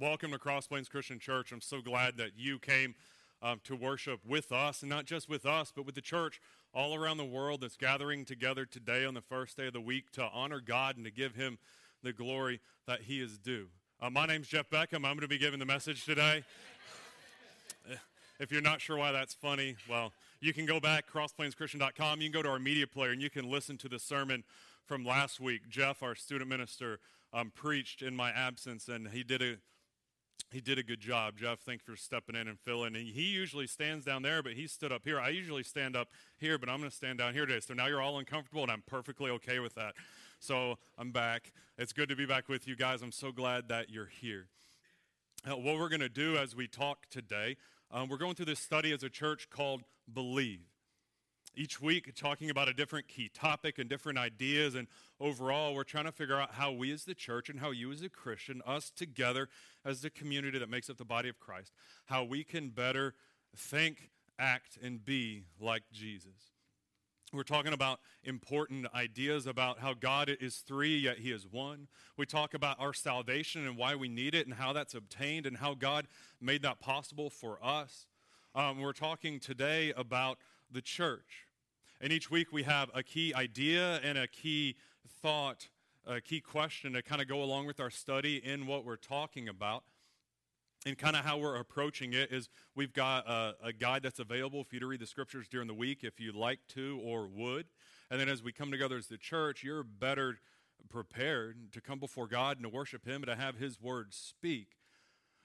welcome to Cross Plains Christian Church. I'm so glad that you came um, to worship with us, and not just with us, but with the church all around the world that's gathering together today on the first day of the week to honor God and to give Him the glory that He is due. Uh, my name's Jeff Beckham. I'm going to be giving the message today. if you're not sure why that's funny, well, you can go back crossplainschristian.com. You can go to our media player and you can listen to the sermon from last week. Jeff, our student minister, um, preached in my absence, and he did a he did a good job. Jeff, thanks for stepping in and filling. And he usually stands down there, but he stood up here. I usually stand up here, but I'm going to stand down here today. So now you're all uncomfortable, and I'm perfectly okay with that. So I'm back. It's good to be back with you guys. I'm so glad that you're here. Uh, what we're going to do as we talk today, um, we're going through this study as a church called Believe each week talking about a different key topic and different ideas. And overall, we're trying to figure out how we as the church and how you as a Christian, us together as the community that makes up the body of Christ, how we can better think, act, and be like Jesus. We're talking about important ideas about how God is three, yet He is one. We talk about our salvation and why we need it and how that's obtained and how God made that possible for us. Um, we're talking today about the church. And each week we have a key idea and a key thought, a key question to kind of go along with our study in what we're talking about. And kind of how we're approaching it is we've got a, a, guide that's available for you to read the scriptures during the week if you'd like to or would. And then as we come together as the church, you're better prepared to come before God and to worship Him and to have His word speak.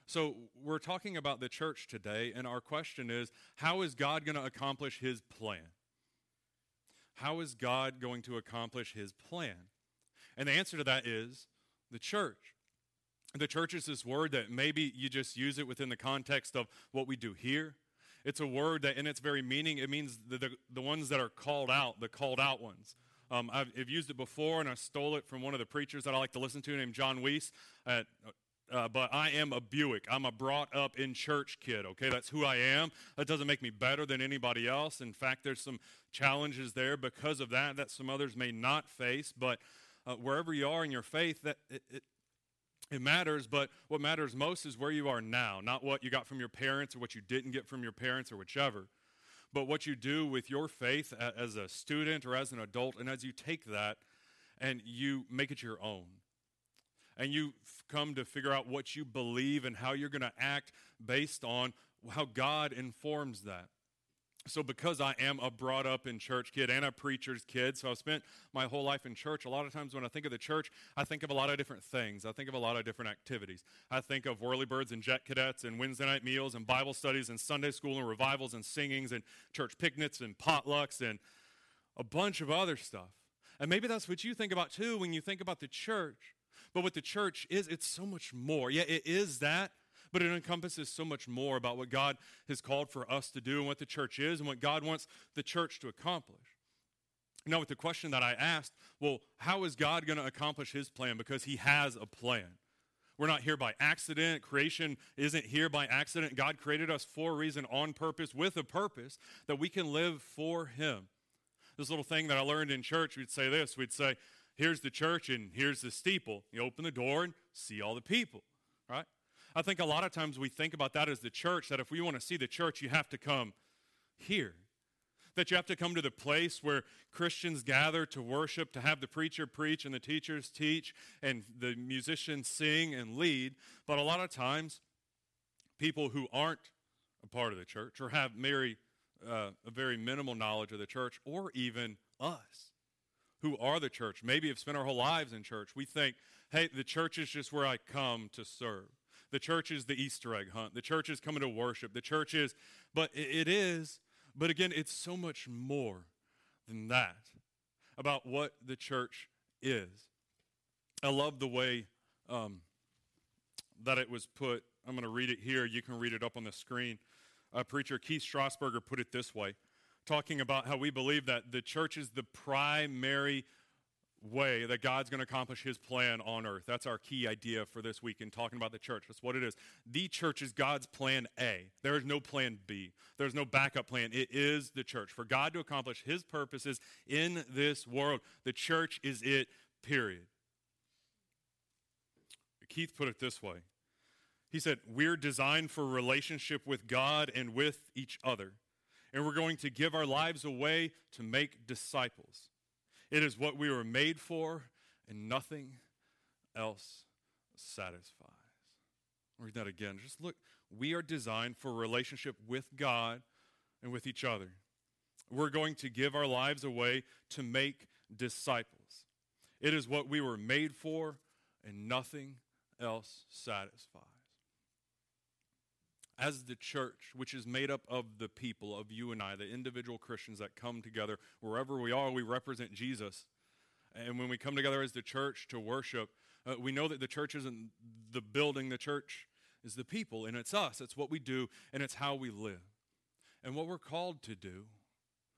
So we're talking about the church today, and our question is how is God going to accomplish His plan? How is God going to accomplish his plan? And the answer to that is the church. The church is this word that maybe you just use it within the context of what we do here. It's a word that, in its very meaning, it means the, the, the ones that are called out, the called out ones. Um, I've, I've, used it before, and I stole it from one of the preachers that I like to listen to named John Weiss at uh, but I am a Buick. I'm a brought up in church kid, okay? That's who I am. That doesn't make me better than anybody else. In fact, there's some challenges there because of that that some others may not face. But uh, wherever you are in your faith, that it, it, it matters, but what matters most is where you are now, not what you got from your parents or what you didn't get from your parents or whichever, but what you do with your faith as a student or as an adult, and as you take that and you make it your own and you come to figure out what you believe and how you're going to act based on how God informs that. So, because I am a brought up in church kid and a preacher's kid, so I've spent my whole life in church, a lot of times when I think of the church, I think of a lot of different things. I think of a lot of different activities. I think of whirlybirds and jet cadets and Wednesday night meals and Bible studies and Sunday school and revivals and singings and church picnics and potlucks and a bunch of other stuff. And maybe that's what you think about too when you think about the church. But what the church is, it's so much more. Yeah, it is that, but it encompasses so much more about what God has called for us to do and what the church is and what God wants the church to accomplish. Now, with the question that I asked, well, how is God going to accomplish his plan? Because he has a plan. We're not here by accident. Creation isn't here by accident. God created us for a reason, on purpose, with a purpose, that we can live for him. This little thing that I learned in church, we'd say this. We'd say, here's the church and here's the steeple. You open the door and see all the people, right? I think a lot of times we think about that as the church, that if we want to see the church, you have to come here. That you have to come to the place where Christians gather to worship, to have the preacher preach and the teachers teach and the musicians sing and lead. But a lot of times, people who aren't a part of the church or have very, uh, a very minimal knowledge of the church or even us who are the church, maybe have spent our whole lives in church, we think, hey, the church is just where I come to serve. The church is the Easter egg hunt. The church is coming to worship. The church is, but it is, but again, it's so much more than that about what the church is. I love the way um, that it was put. I'm going to read it here. You can read it up on the screen. Uh, preacher Keith Strasberger put it this way talking about how we believe that the church is the primary way that God's going to accomplish his plan on earth. That's our key idea for this week in talking about the church. That's what it is. The church is God's plan A. There is no plan B. There's no backup plan. It is the church. For God to accomplish his purposes in this world, the church is it, period. Keith put it this way. He said, We're designed for relationship with God and with each other. And we're going to give our lives away to make disciples. It is what we were made for, and nothing else satisfies. Read that again. Just look, we are designed for relationship with God and with each other. We're going to give our lives away to make disciples. It is what we were made for, and nothing else satisfies. As the church, which is made up of the people, of you and I, the individual Christians that come together, wherever we are, we represent Jesus. And when we come together as the church to worship, uh, we know that the church isn't the building, the church is the people, and it's us. It's what we do, and it's how we live. And what we're called to do,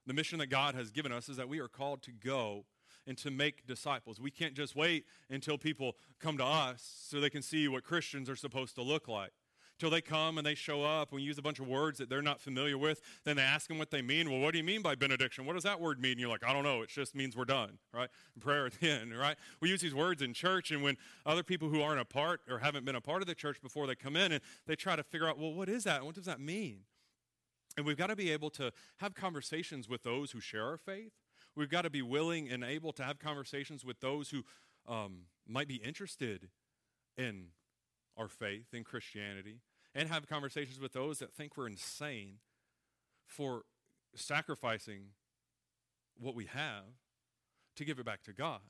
the mission that God has given us, is that we are called to go and to make disciples. We can't just wait until people come to us so they can see what Christians are supposed to look like. Till they come and they show up we use a bunch of words that they're not familiar with. Then they ask them what they mean. Well, what do you mean by benediction? What does that word mean? And you're like, I don't know. It just means we're done, right? And prayer at the end, right? We use these words in church, and when other people who aren't a part or haven't been a part of the church before they come in and they try to figure out, well, what is that? What does that mean? And we've got to be able to have conversations with those who share our faith. We've got to be willing and able to have conversations with those who um, might be interested in our faith, in Christianity, and have conversations with those that think we're insane for sacrificing what we have to give it back to God.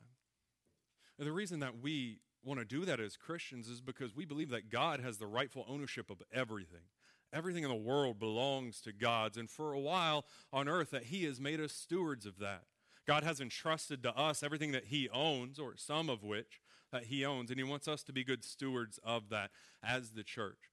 And the reason that we want to do that as Christians is because we believe that God has the rightful ownership of everything. Everything in the world belongs to God's. And for a while on earth, that He has made us stewards of that. God has entrusted to us everything that He owns, or some of which that He owns, and He wants us to be good stewards of that as the church.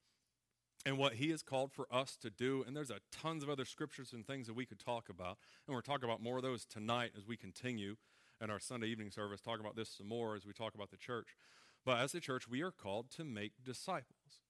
And what He has called for us to do, and there's a tons of other scriptures and things that we could talk about, and we're talking about more of those tonight as we continue in our Sunday evening service, talk about this some more as we talk about the church. But as a church, we are called to make disciples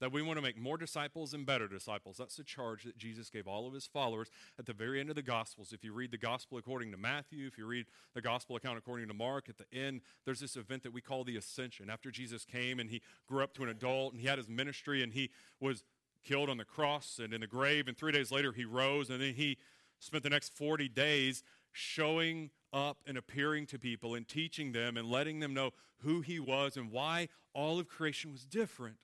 that we want to make more disciples and better disciples. That's the charge that Jesus gave all of his followers at the very end of the Gospels. If you read the Gospel according to Matthew, if you read the Gospel account according to Mark, at the end, there's this event that we call the Ascension. After Jesus came and he grew up to an adult and he had his ministry and he was killed on the cross and in the grave, and three days later he rose, and then he spent the next 40 days showing up and appearing to people and teaching them and letting them know who he was and why all of creation was different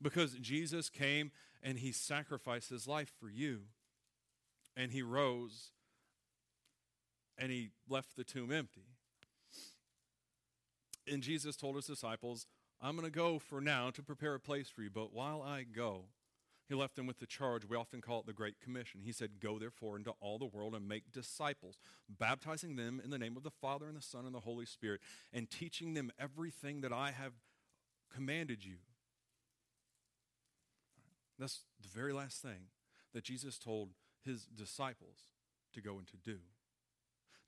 because Jesus came and he sacrificed his life for you. And he rose and he left the tomb empty. And Jesus told his disciples, I'm going to go for now to prepare a place for you, but while I go, he left them with the charge. We often call it the Great Commission. He said, Go therefore into all the world and make disciples, baptizing them in the name of the Father and the Son and the Holy Spirit, and teaching them everything that I have commanded you. That's the very last thing that Jesus told his disciples to go and to do.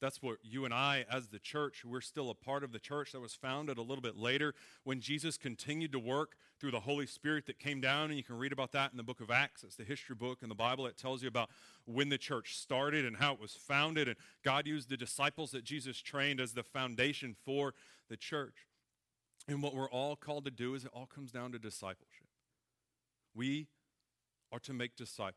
That's what you and I, as the church, we're still a part of the church that was founded a little bit later when Jesus continued to work through the Holy Spirit that came down. And you can read about that in the book of Acts. It's the history book in the Bible. It tells you about when the church started and how it was founded. And God used the disciples that Jesus trained as the foundation for the church. And what we're all called to do is it all comes down to discipleship. We are to make disciples.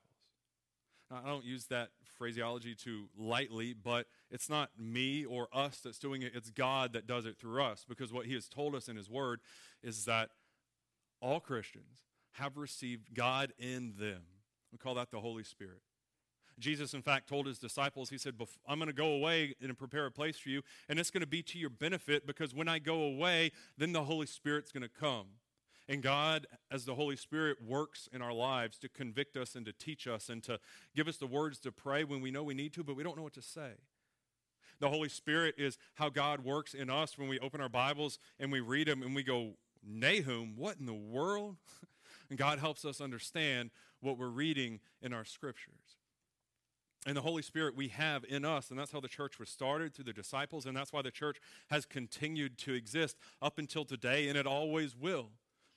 Now, I don't use that phraseology too lightly, but it's not me or us that's doing it, it's God that does it through us because what He has told us in His Word is that all Christians have received God in them. We call that the Holy Spirit. Jesus, in fact, told his disciples, He said, I'm going to go away and prepare a place for you, and it's going to be to your benefit because when I go away, then the Holy Spirit's going to come. And God, as the Holy Spirit works in our lives to convict us and to teach us and to give us the words to pray when we know we need to, but we don't know what to say. The Holy Spirit is how God works in us when we open our Bibles and we read them and we go, Nahum, what in the world? and God helps us understand what we're reading in our scriptures. And the Holy Spirit we have in us, and that's how the church was started through the disciples, and that's why the church has continued to exist up until today, and it always will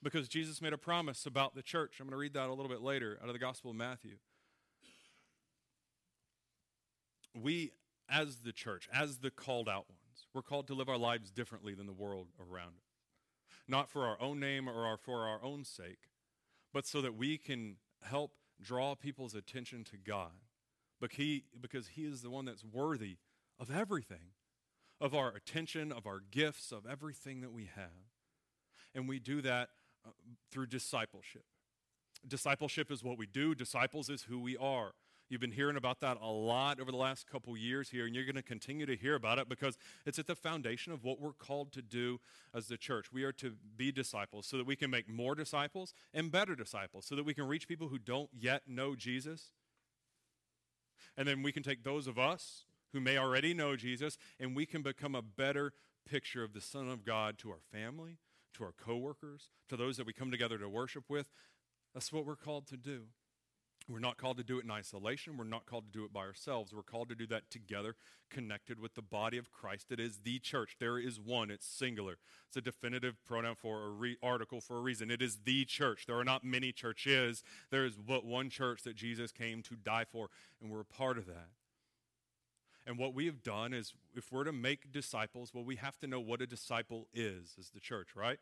because Jesus made a promise about the church. I'm going to read that a little bit later out of the Gospel of Matthew. We, as the church, as the called out ones, we're called to live our lives differently than the world around us. Not for our own name or our, for our own sake, but so that we can help draw people's attention to God. Because he, because he is the one that's worthy of everything, of our attention, of our gifts, of everything that we have. And we do that through discipleship. Discipleship is what we do, disciples is who we are. You've been hearing about that a lot over the last couple years here, and you're going to continue to hear about it because it's at the foundation of what we're called to do as the church. We are to be disciples so that we can make more disciples and better disciples, so that we can reach people who don't yet know Jesus. And then we can take those of us who may already know Jesus and we can become a better picture of the Son of God to our family, to our coworkers, to those that we come together to worship with. That's what we're called to do. We're not called to do it in isolation. We're not called to do it by ourselves. We're called to do that together, connected with the body of Christ. It is the church. There is one. It's singular. It's a definitive pronoun for a re- article for a reason. It is the church. There are not many churches. There is but one church that Jesus came to die for, and we're a part of that. And what we have done is, if we're to make disciples, well, we have to know what a disciple is as the church, right?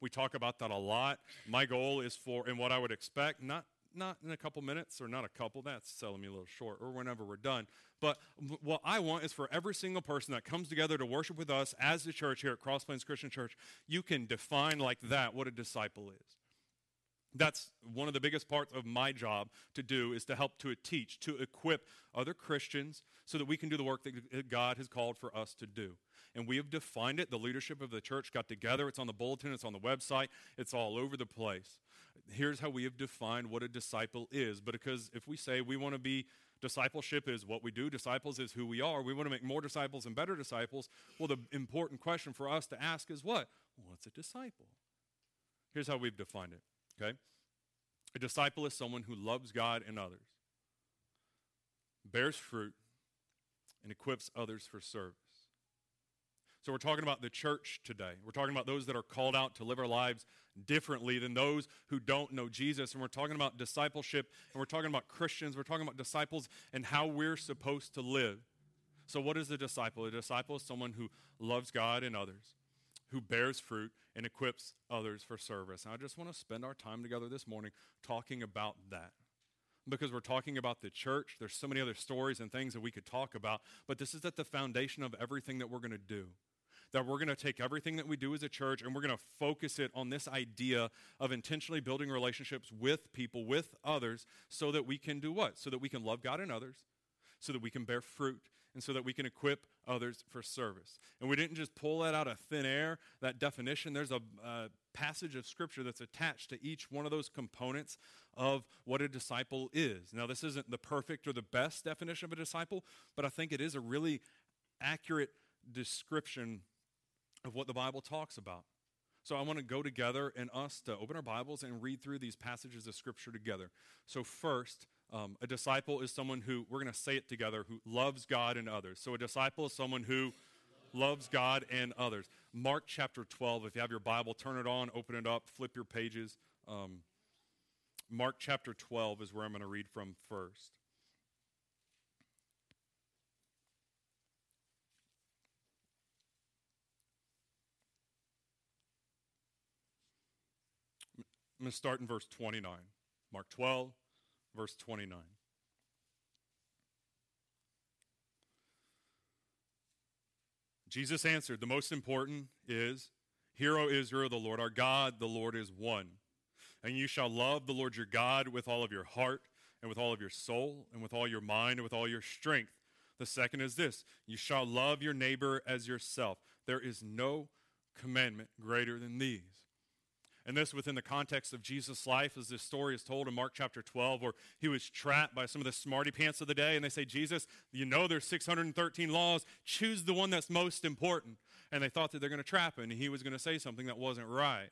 We talk about that a lot. My goal is for, and what I would expect, not not in a couple minutes or not a couple, that's selling me a little short, or whenever we're done. But what I want is for every single person that comes together to worship with us as the church here at Cross Plains Christian Church, you can define like that what a disciple is. That's one of the biggest parts of my job to do is to help to teach, to equip other Christians so that we can do the work that God has called for us to do. And we have defined it. The leadership of the church got together. It's on the bulletin, it's on the website, it's all over the place here's how we have defined what a disciple is. But because if we say we want to be discipleship is what we do, disciples is who we are, we want to make more disciples and better disciples, well, the important question for us to ask is what? What's a disciple? Here's how we've defined it, okay? A disciple is someone who loves God and others, bears fruit, and equips others for service. So we're talking about the church today. We're talking about those that are called out to live our lives differently than those who don't know Jesus. And we're talking about discipleship, and we're talking about Christians. We're talking about disciples and how we're supposed to live. So, what is a disciple? A disciple is someone who loves God and others, who bears fruit and equips others for service. And I just want to spend our time together this morning talking about that because we're talking about the church. There's so many other stories and things that we could talk about, but this is at the foundation of everything that we're going to do that we're going to take everything that we do as a church and we're going to focus it on this idea of intentionally building relationships with people, with others, so that we can do what? So that we can love God and others, so that we can bear fruit, and so that we can equip others for service. And we didn't just pull that out of thin air, that definition. There's a, a passage of scripture that's attached to each one of those components of what a disciple is. Now, this isn't the perfect or the best definition of a disciple, but I think it is a really accurate description of what the Bible talks about. So I want to go together and us to open our Bibles and read through these passages of Scripture together. So, first, um, a disciple is someone who, we're going to say it together, who loves God and others. So, a disciple is someone who loves God and others. Mark chapter 12, if you have your Bible, turn it on, open it up, flip your pages. Um, Mark chapter 12 is where I'm going to read from first. I'm going to start in verse 29. Mark 12, verse 29. Jesus answered, The most important is, Hear, O Israel, the Lord our God, the Lord is one. And you shall love the Lord your God with all of your heart, and with all of your soul, and with all your mind, and with all your strength. The second is this You shall love your neighbor as yourself. There is no commandment greater than these. And this within the context of Jesus' life, as this story is told in Mark chapter 12, where he was trapped by some of the smarty pants of the day, and they say, Jesus, you know there's 613 laws, choose the one that's most important. And they thought that they're going to trap him, and he was going to say something that wasn't right.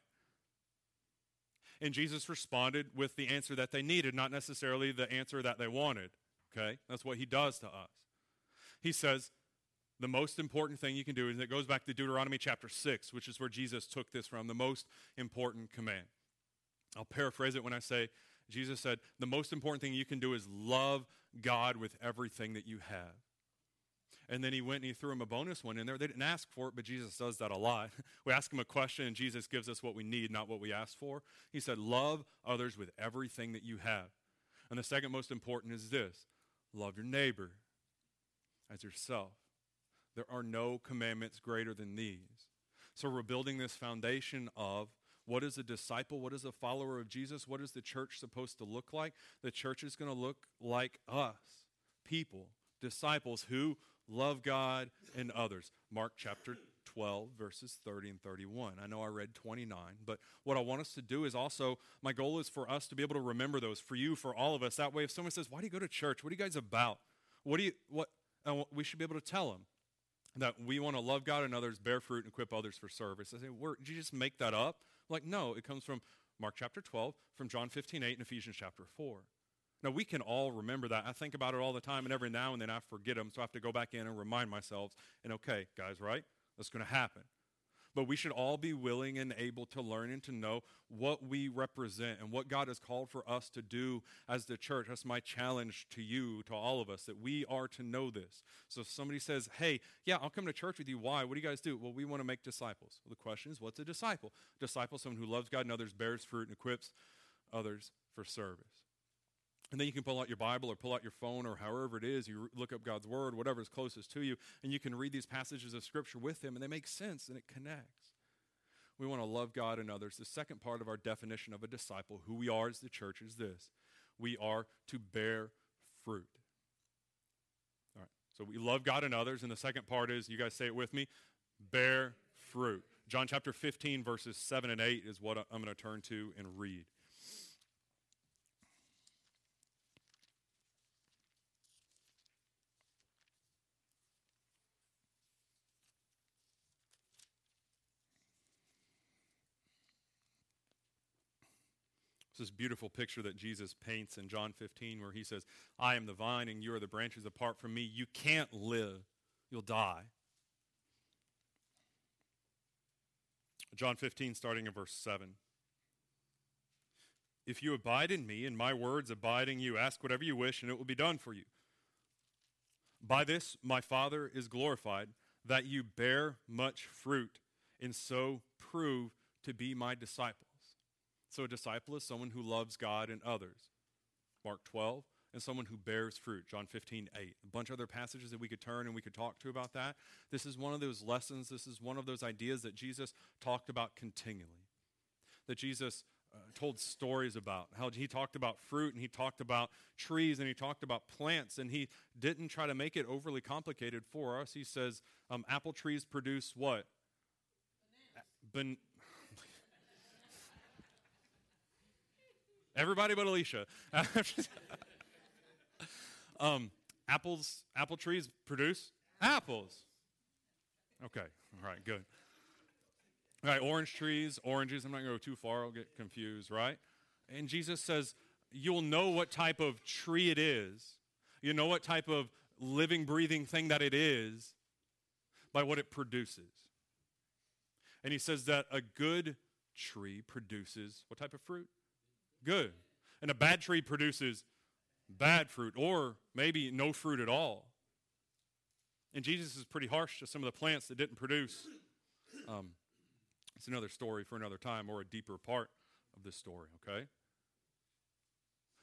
And Jesus responded with the answer that they needed, not necessarily the answer that they wanted. Okay? That's what he does to us. He says, the most important thing you can do, and it goes back to Deuteronomy chapter 6, which is where Jesus took this from, the most important command. I'll paraphrase it when I say, Jesus said, the most important thing you can do is love God with everything that you have. And then he went and he threw him a bonus one in there. They didn't ask for it, but Jesus does that a lot. we ask him a question, and Jesus gives us what we need, not what we ask for. He said, Love others with everything that you have. And the second most important is this love your neighbor as yourself. There are no commandments greater than these. So we're building this foundation of what is a disciple? What is a follower of Jesus? What is the church supposed to look like? The church is going to look like us, people, disciples who love God and others. Mark chapter 12, verses 30 and 31. I know I read 29, but what I want us to do is also, my goal is for us to be able to remember those, for you, for all of us. That way, if someone says, Why do you go to church? What are you guys about? What do you, what, and we should be able to tell them that we want to love God and others, bear fruit, and equip others for service. I say, Where, did you just make that up? Like, no, it comes from Mark chapter 12, from John 15, 8, and Ephesians chapter 4. Now, we can all remember that. I think about it all the time, and every now and then I forget them, so I have to go back in and remind myself. And okay, guys, right? That's going to happen. But we should all be willing and able to learn and to know what we represent and what God has called for us to do as the church. That's my challenge to you, to all of us, that we are to know this. So if somebody says, hey, yeah, I'll come to church with you. Why? What do you guys do? Well, we want to make disciples. Well, the question is, what's a disciple? A disciple is someone who loves God and others, bears fruit, and equips others for service. And then you can pull out your Bible or pull out your phone or however it is, you look up God's Word, whatever is closest to you, and you can read these passages of Scripture with Him, and they make sense and it connects. We want to love God and others. The second part of our definition of a disciple, who we are as the church, is this we are to bear fruit. All right, so we love God and others, and the second part is, you guys say it with me, bear fruit. John chapter 15, verses 7 and 8 is what I'm going to turn to and read. This beautiful picture that Jesus paints in John 15 where he says, I am the vine and you are the branches apart from me. You can't live, you'll die. John 15, starting in verse 7. If you abide in me and my words abide in you, ask whatever you wish and it will be done for you. By this my Father is glorified, that you bear much fruit and so prove to be my disciples. So a disciple is someone who loves God and others. Mark 12, and someone who bears fruit. John 15, 8. A bunch of other passages that we could turn and we could talk to about that. This is one of those lessons, this is one of those ideas that Jesus talked about continually. That Jesus uh, told stories about how he talked about fruit and he talked about trees and he talked about plants and he didn't try to make it overly complicated for us. He says um, apple trees produce what? Ban- Everybody but Alicia. um, apples, apple trees produce apples. Okay, all right, good. All right, orange trees, oranges. I'm not going to go too far, I'll get confused, right? And Jesus says, You'll know what type of tree it is. You know what type of living, breathing thing that it is by what it produces. And he says that a good tree produces what type of fruit? Good. And a bad tree produces bad fruit or maybe no fruit at all. And Jesus is pretty harsh to some of the plants that didn't produce. Um, it's another story for another time or a deeper part of this story, okay?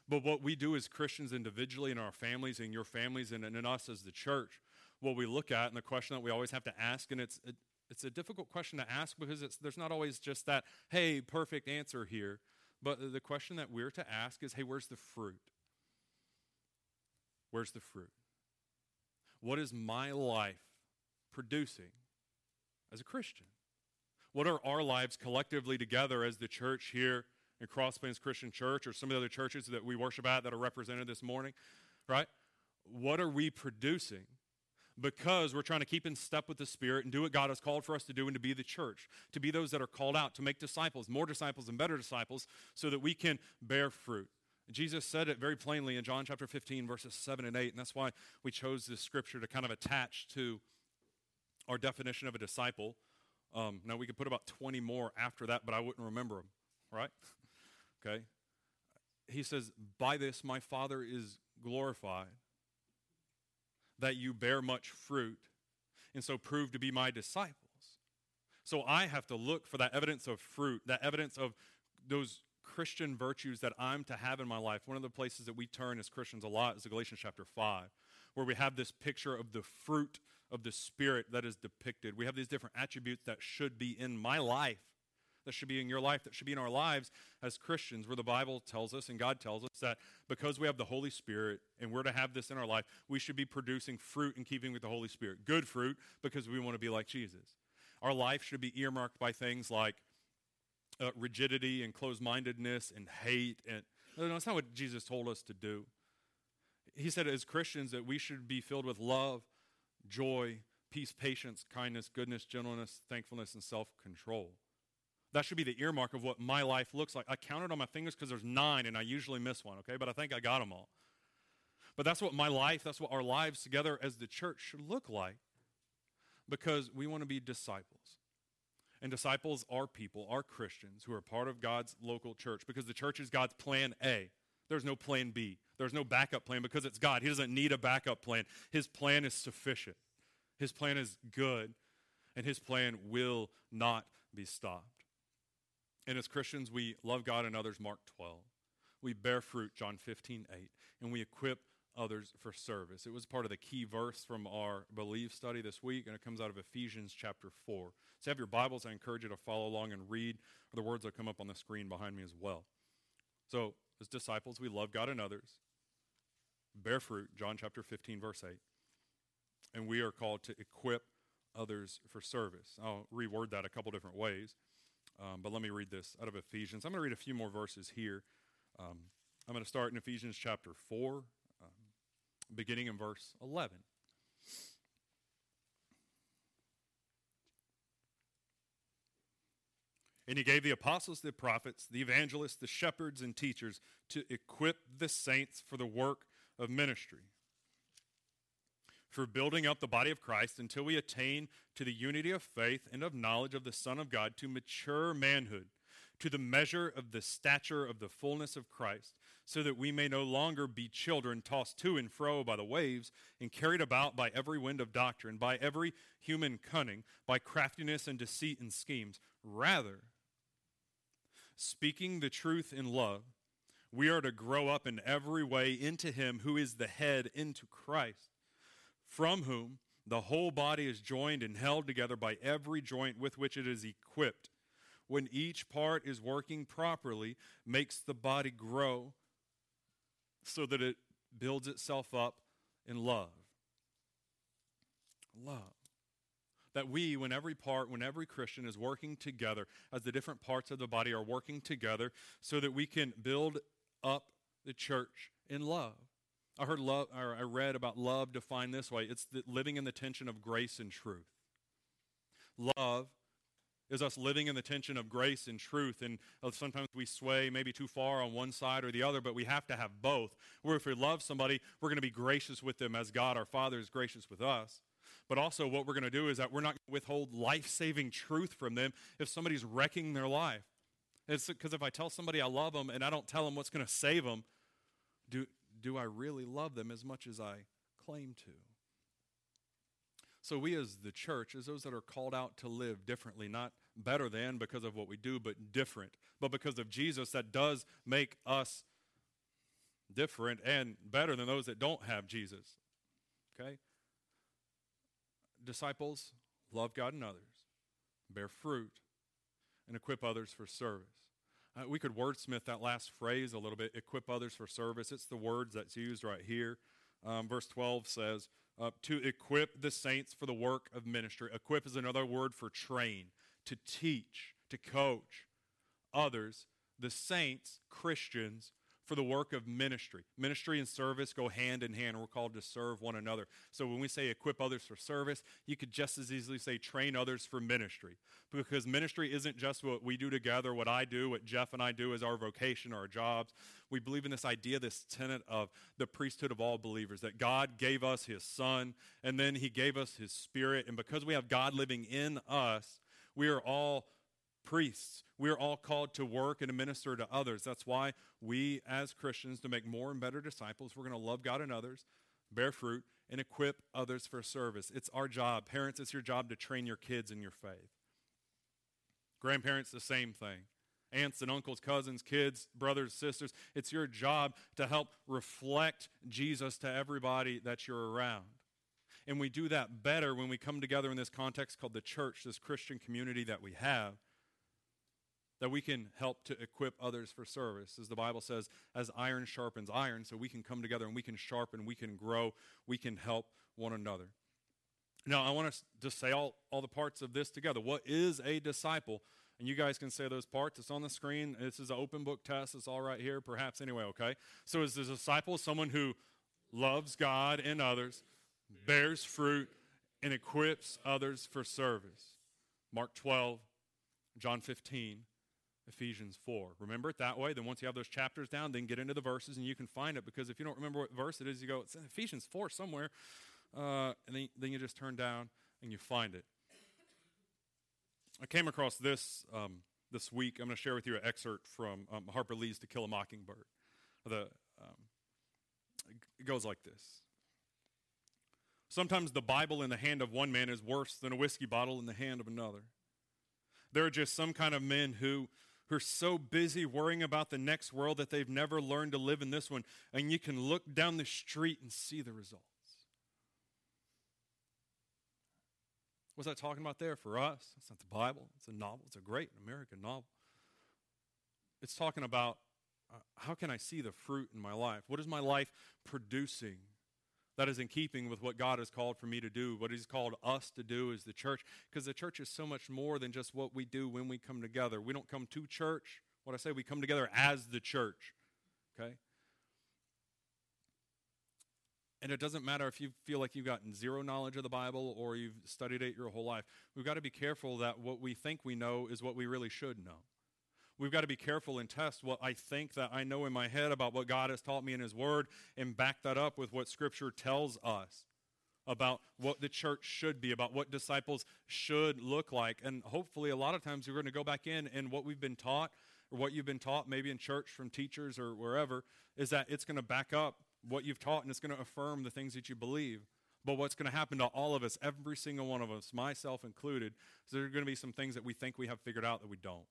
But what we do as Christians individually in our families and your families and, and in us as the church, what we look at and the question that we always have to ask, and it's, it, it's a difficult question to ask because it's, there's not always just that, hey, perfect answer here. But the question that we're to ask is hey, where's the fruit? Where's the fruit? What is my life producing as a Christian? What are our lives collectively together as the church here in Cross Plains Christian Church or some of the other churches that we worship at that are represented this morning, right? What are we producing? Because we're trying to keep in step with the Spirit and do what God has called for us to do and to be the church, to be those that are called out, to make disciples, more disciples and better disciples, so that we can bear fruit. Jesus said it very plainly in John chapter 15, verses 7 and 8, and that's why we chose this scripture to kind of attach to our definition of a disciple. Um, now, we could put about 20 more after that, but I wouldn't remember them, right? okay. He says, By this my Father is glorified that you bear much fruit, and so prove to be my disciples. So I have to look for that evidence of fruit, that evidence of those Christian virtues that I'm to have in my life. One of the places that we turn as Christians a lot is Galatians chapter 5, where we have this picture of the fruit of the Spirit that is depicted. We have these different attributes that should be in my life, that should be in your life, that should be in our lives as Christians, where the Bible tells us and God tells us that because we have the Holy Spirit and we're to have this in our life, we should be producing fruit in keeping with the Holy Spirit. Good fruit because we want to be like Jesus. Our life should be earmarked by things like uh, rigidity and closed mindedness and hate. And no, that's not what Jesus told us to do. He said, as Christians, that we should be filled with love, joy, peace, patience, kindness, goodness, gentleness, thankfulness, and self control. That should be the earmark of what my life looks like. I counted on my fingers because there's nine, and I usually miss one, okay? But I think I got them all. But that's what my life, that's what our lives together as the church should look like because we want to be disciples. And disciples are people, are Christians who are part of God's local church because the church is God's plan A. There's no plan B. There's no backup plan because it's God. He doesn't need a backup plan. His plan is sufficient. His plan is good, and His plan will not be stopped. And as Christians, we love God and others, Mark 12. We bear fruit, John 15, 8. And we equip others for service. It was part of the key verse from our belief study this week, and it comes out of Ephesians chapter 4. So, have your Bibles. I encourage you to follow along and read. The words that come up on the screen behind me as well. So, as disciples, we love God and others, bear fruit, John chapter 15, verse 8. And we are called to equip others for service. I'll reword that a couple different ways, um, but let me read this out of Ephesians. I'm going to read a few more verses here. Um, I'm going to start in Ephesians chapter 4, um, beginning in verse 11. And he gave the apostles, the prophets, the evangelists, the shepherds, and teachers to equip the saints for the work of ministry, for building up the body of Christ until we attain to the unity of faith and of knowledge of the Son of God, to mature manhood, to the measure of the stature of the fullness of Christ, so that we may no longer be children tossed to and fro by the waves and carried about by every wind of doctrine, by every human cunning, by craftiness and deceit and schemes. Rather, speaking the truth in love, we are to grow up in every way into Him who is the head, into Christ, from whom the whole body is joined and held together by every joint with which it is equipped. When each part is working properly, makes the body grow so that it builds itself up in love. Love that we, when every part, when every Christian is working together, as the different parts of the body are working together, so that we can build up the church in love. I heard love, or I read about love defined this way it's living in the tension of grace and truth. Love is us living in the tension of grace and truth. And uh, sometimes we sway maybe too far on one side or the other, but we have to have both. Where if we love somebody, we're going to be gracious with them as God, our Father, is gracious with us. But also, what we're going to do is that we're not going to withhold life saving truth from them if somebody's wrecking their life. It's because if I tell somebody I love them and I don't tell them what's going to save them, do, do I really love them as much as I claim to? So, we as the church, as those that are called out to live differently, not better than because of what we do, but different, but because of Jesus, that does make us different and better than those that don't have Jesus. Okay? disciples love God and others, bear fruit, and equip others for service. Uh, we could wordsmith that last phrase a little bit equip others for service. It's the words that's used right here. Um, verse 12 says, uh, to equip the saints for the work of ministry. Equip is another word for train, to teach, to coach others, the saints, Christians, for the work of ministry. Ministry and service go hand in hand. We're called to serve one another. So when we say equip others for service, you could just as easily say train others for ministry. Because ministry isn't just what we do together, what I do, what Jeff and I do is our vocation our jobs. We believe in this idea, this tenet of the priesthood of all believers, that God gave us his son and then he gave us his spirit. And because we have God living in us, we are all priests. We are all called to work and to minister to others. That's why we, as Christians, to make more and better disciples, we're going to love God and others, bear fruit, and equip others for service. It's our job. Parents, it's your job to train your kids in your faith. Grandparents, the same thing. Aunts and uncles, cousins, kids, brothers, sisters, it's your job to help reflect Jesus to everybody that you're around. And we do that better when we come together in this context called the church, this Christian community that we have, that we can help to equip others for service. As the Bible says, as iron sharpens iron, so we can come together and we can sharpen, we can grow, we can help one another. Now, I want to just say all, all the parts of this together. What is a disciple? And you guys can say those parts. It's on the screen. This is an open book test. It's all right here, perhaps anyway, okay? So, is a disciple someone who loves God and others, bears fruit, and equips others for service? Mark 12, John 15, Ephesians 4. Remember it that way. Then, once you have those chapters down, then get into the verses and you can find it. Because if you don't remember what verse it is, you go, it's in Ephesians 4 somewhere. Uh, and then, then you just turn down and you find it. I came across this um, this week. I'm going to share with you an excerpt from um, Harper Lee's To Kill a Mockingbird. The, um, it goes like this Sometimes the Bible in the hand of one man is worse than a whiskey bottle in the hand of another. There are just some kind of men who, who are so busy worrying about the next world that they've never learned to live in this one, and you can look down the street and see the results. What's that talking about there for us? It's not the Bible, it's a novel. It's a great American novel. It's talking about uh, how can I see the fruit in my life? What is my life producing that is in keeping with what God has called for me to do, what He's called us to do as the church? Because the church is so much more than just what we do when we come together. We don't come to church. What I say, we come together as the church. Okay? And it doesn't matter if you feel like you've gotten zero knowledge of the Bible or you've studied it your whole life. We've got to be careful that what we think we know is what we really should know. We've got to be careful and test what I think that I know in my head about what God has taught me in His Word and back that up with what Scripture tells us about what the church should be, about what disciples should look like. And hopefully, a lot of times, we're going to go back in and what we've been taught or what you've been taught, maybe in church from teachers or wherever, is that it's going to back up what you've taught and it's going to affirm the things that you believe. But what's going to happen to all of us, every single one of us, myself included, is there are going to be some things that we think we have figured out that we don't.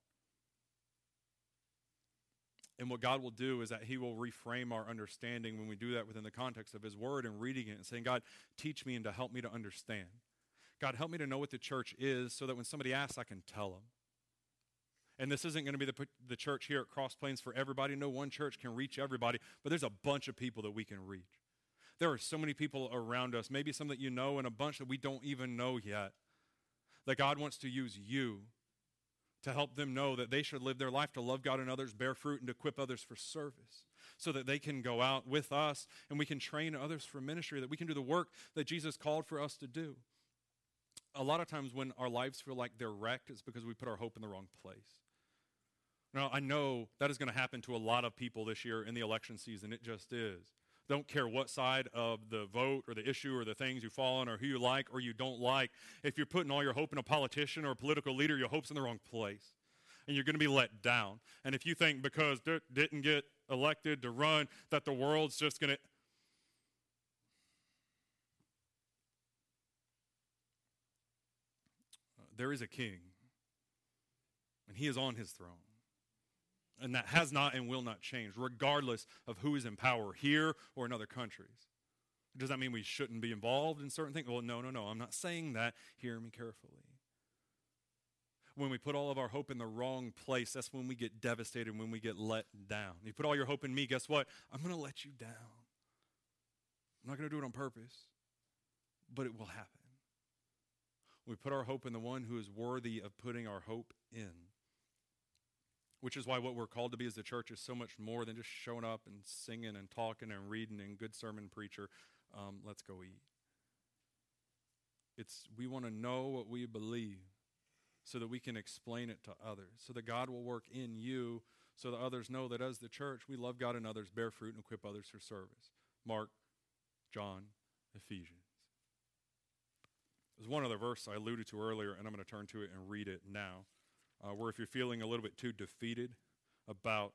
And what God will do is that He will reframe our understanding when we do that within the context of His Word and reading it and saying, God, teach me and to help me to understand. God, help me to know what the church is so that when somebody asks, I can tell them. And this isn't going to be the, the church here at Cross Plains for everybody. No one church can reach everybody, but there's a bunch of people that we can reach. There are so many people around us, maybe some that you know, and a bunch that we don't even know yet, that God wants to use you to help them know that they should live their life to love God and others, bear fruit, and equip others for service so that they can go out with us and we can train others for ministry, that we can do the work that Jesus called for us to do. A lot of times when our lives feel like they're wrecked, it's because we put our hope in the wrong place. Now, I know that is going to happen to a lot of people this year in the election season. It just is. Don't care what side of the vote or the issue or the things you fall on or who you like or you don't like. If you're putting all your hope in a politician or a political leader, your hope's in the wrong place. And you're going to be let down. And if you think because they didn't get elected to run that the world's just going to. Uh, there is a king, and he is on his throne. And that has not and will not change, regardless of who is in power here or in other countries. Does that mean we shouldn't be involved in certain things? Well, no, no, no. I'm not saying that. Hear me carefully. When we put all of our hope in the wrong place, that's when we get devastated, when we get let down. You put all your hope in me, guess what? I'm going to let you down. I'm not going to do it on purpose, but it will happen. We put our hope in the one who is worthy of putting our hope in which is why what we're called to be as the church is so much more than just showing up and singing and talking and reading and good sermon preacher. Um, let's go eat. It's we want to know what we believe so that we can explain it to others, so that God will work in you, so that others know that as the church we love God and others, bear fruit, and equip others for service. Mark, John, Ephesians. There's one other verse I alluded to earlier, and I'm going to turn to it and read it now uh, where if you're feeling a little bit too defeated about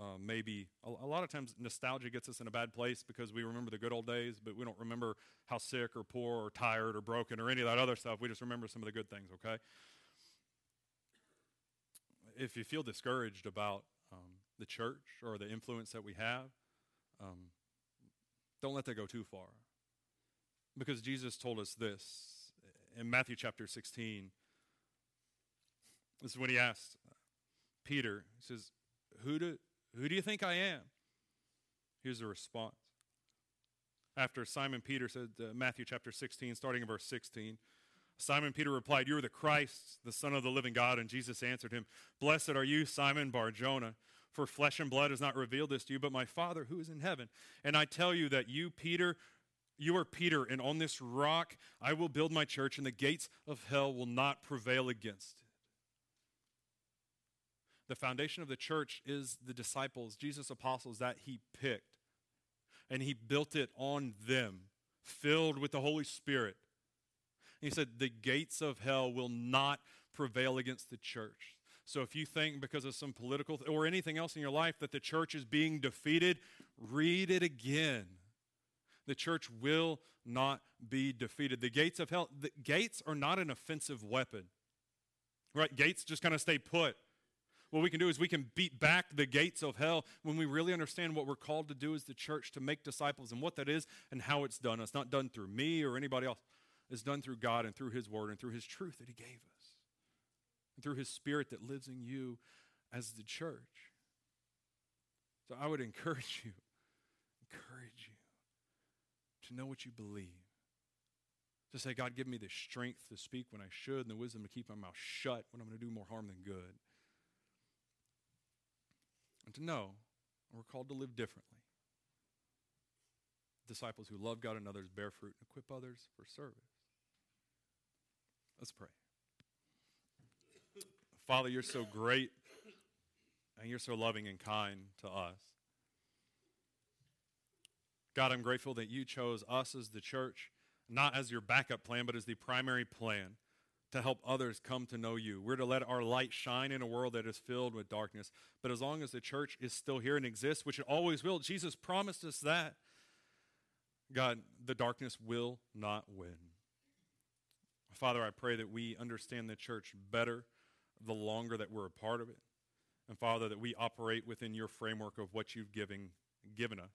uh, maybe a, a, lot of times nostalgia gets us in a bad place because we remember the good old days, but we don't remember how sick or poor or tired or broken or any of that other stuff. We just remember some of the good things, okay? If you feel discouraged about um, the church or the influence that we have, um, don't let that go too far. Because Jesus told us this in Matthew chapter 16. This is when he asked Peter, he says, Who do, who do you think I am? Here's the response. After Simon Peter said, uh, Matthew chapter 16, starting in verse 16, Simon Peter replied, You are the Christ, the Son of the living God. And Jesus answered him, Blessed are you, Simon Bar Jonah, for flesh and blood has not revealed this to you, but my Father who is in heaven. And I tell you that you, Peter, you are Peter, and on this rock I will build my church, and the gates of hell will not prevail against it. The foundation of the church is the disciples, Jesus' apostles that he picked. And he built it on them, filled with the Holy Spirit. And he said, The gates of hell will not prevail against the church. So if you think because of some political th- or anything else in your life that the church is being defeated, read it again. The church will not be defeated. The gates of hell, the gates are not an offensive weapon. Right? Gates just kind of stay put what we can do is we can beat back the gates of hell when we really understand what we're called to do as the church to make disciples and what that is and how it's done. It's not done through me or anybody else. It's done through God and through His Word and through His truth that He gave us, and through His Spirit that lives in you as the church. So I would encourage you, encourage you to know what you believe. To say, God, give me the strength to speak when I should and the wisdom to keep my mouth shut when I'm going to do more harm than good and to know And we're called to live differently. Disciples who love God and others, bear fruit, and equip others for service. Let's pray. Father, you're so great and you're so loving and kind to us. God, I'm grateful that you chose us as the church, not as your backup plan, but as the primary plan to help others come to know you. We're to let our light shine in a world that is filled with darkness. But as long as the church is still here and exists, which it always will, Jesus promised us that, God, the darkness will not win. Father, I pray that we understand the church better the longer that we're a part of it. And Father, that we operate within your framework of what you've given, given us.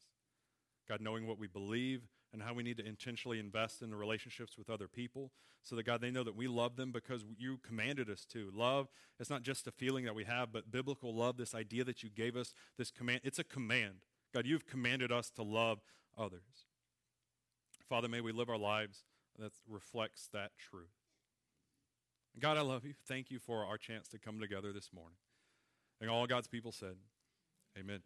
God, knowing what we believe and how we need to intentionally invest in the relationships with other people so that God, they know that we love them because you commanded us to. Love, it's not just a feeling that we have, but biblical love, this idea that you gave us, this command, it's a command. God, you've commanded us to love others. Father, may we live our lives that reflects that truth. God, I love you. Thank you for our chance to come together this morning. And all God's people said, Amen.